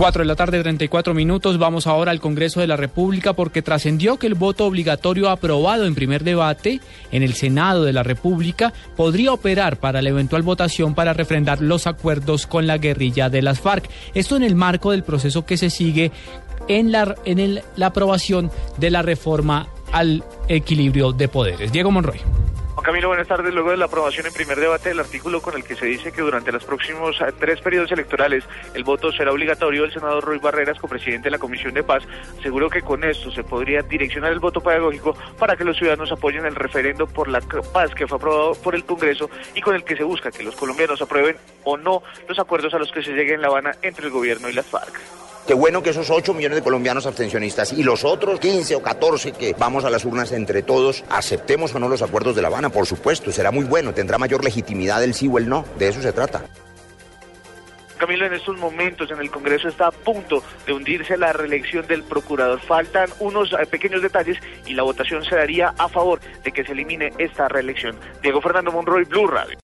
4 de la tarde, 34 minutos. Vamos ahora al Congreso de la República porque trascendió que el voto obligatorio aprobado en primer debate en el Senado de la República podría operar para la eventual votación para refrendar los acuerdos con la guerrilla de las FARC. Esto en el marco del proceso que se sigue en la, en la aprobación de la reforma al equilibrio de poderes. Diego Monroy. Camilo, buenas tardes. Luego de la aprobación en primer debate del artículo con el que se dice que durante los próximos eh, tres periodos electorales el voto será obligatorio, el senador Ruiz Barreras, copresidente de la Comisión de Paz, aseguró que con esto se podría direccionar el voto pedagógico para que los ciudadanos apoyen el referendo por la paz que fue aprobado por el Congreso y con el que se busca que los colombianos aprueben o no los acuerdos a los que se llegue en La Habana entre el gobierno y las FARC. Qué bueno que esos 8 millones de colombianos abstencionistas y los otros 15 o 14 que vamos a las urnas entre todos, aceptemos o no los acuerdos de La Habana, por supuesto, será muy bueno, tendrá mayor legitimidad el sí o el no, de eso se trata. Camilo, en estos momentos en el Congreso está a punto de hundirse la reelección del procurador. Faltan unos eh, pequeños detalles y la votación se daría a favor de que se elimine esta reelección. Diego Fernando Monroy, Blue Radio.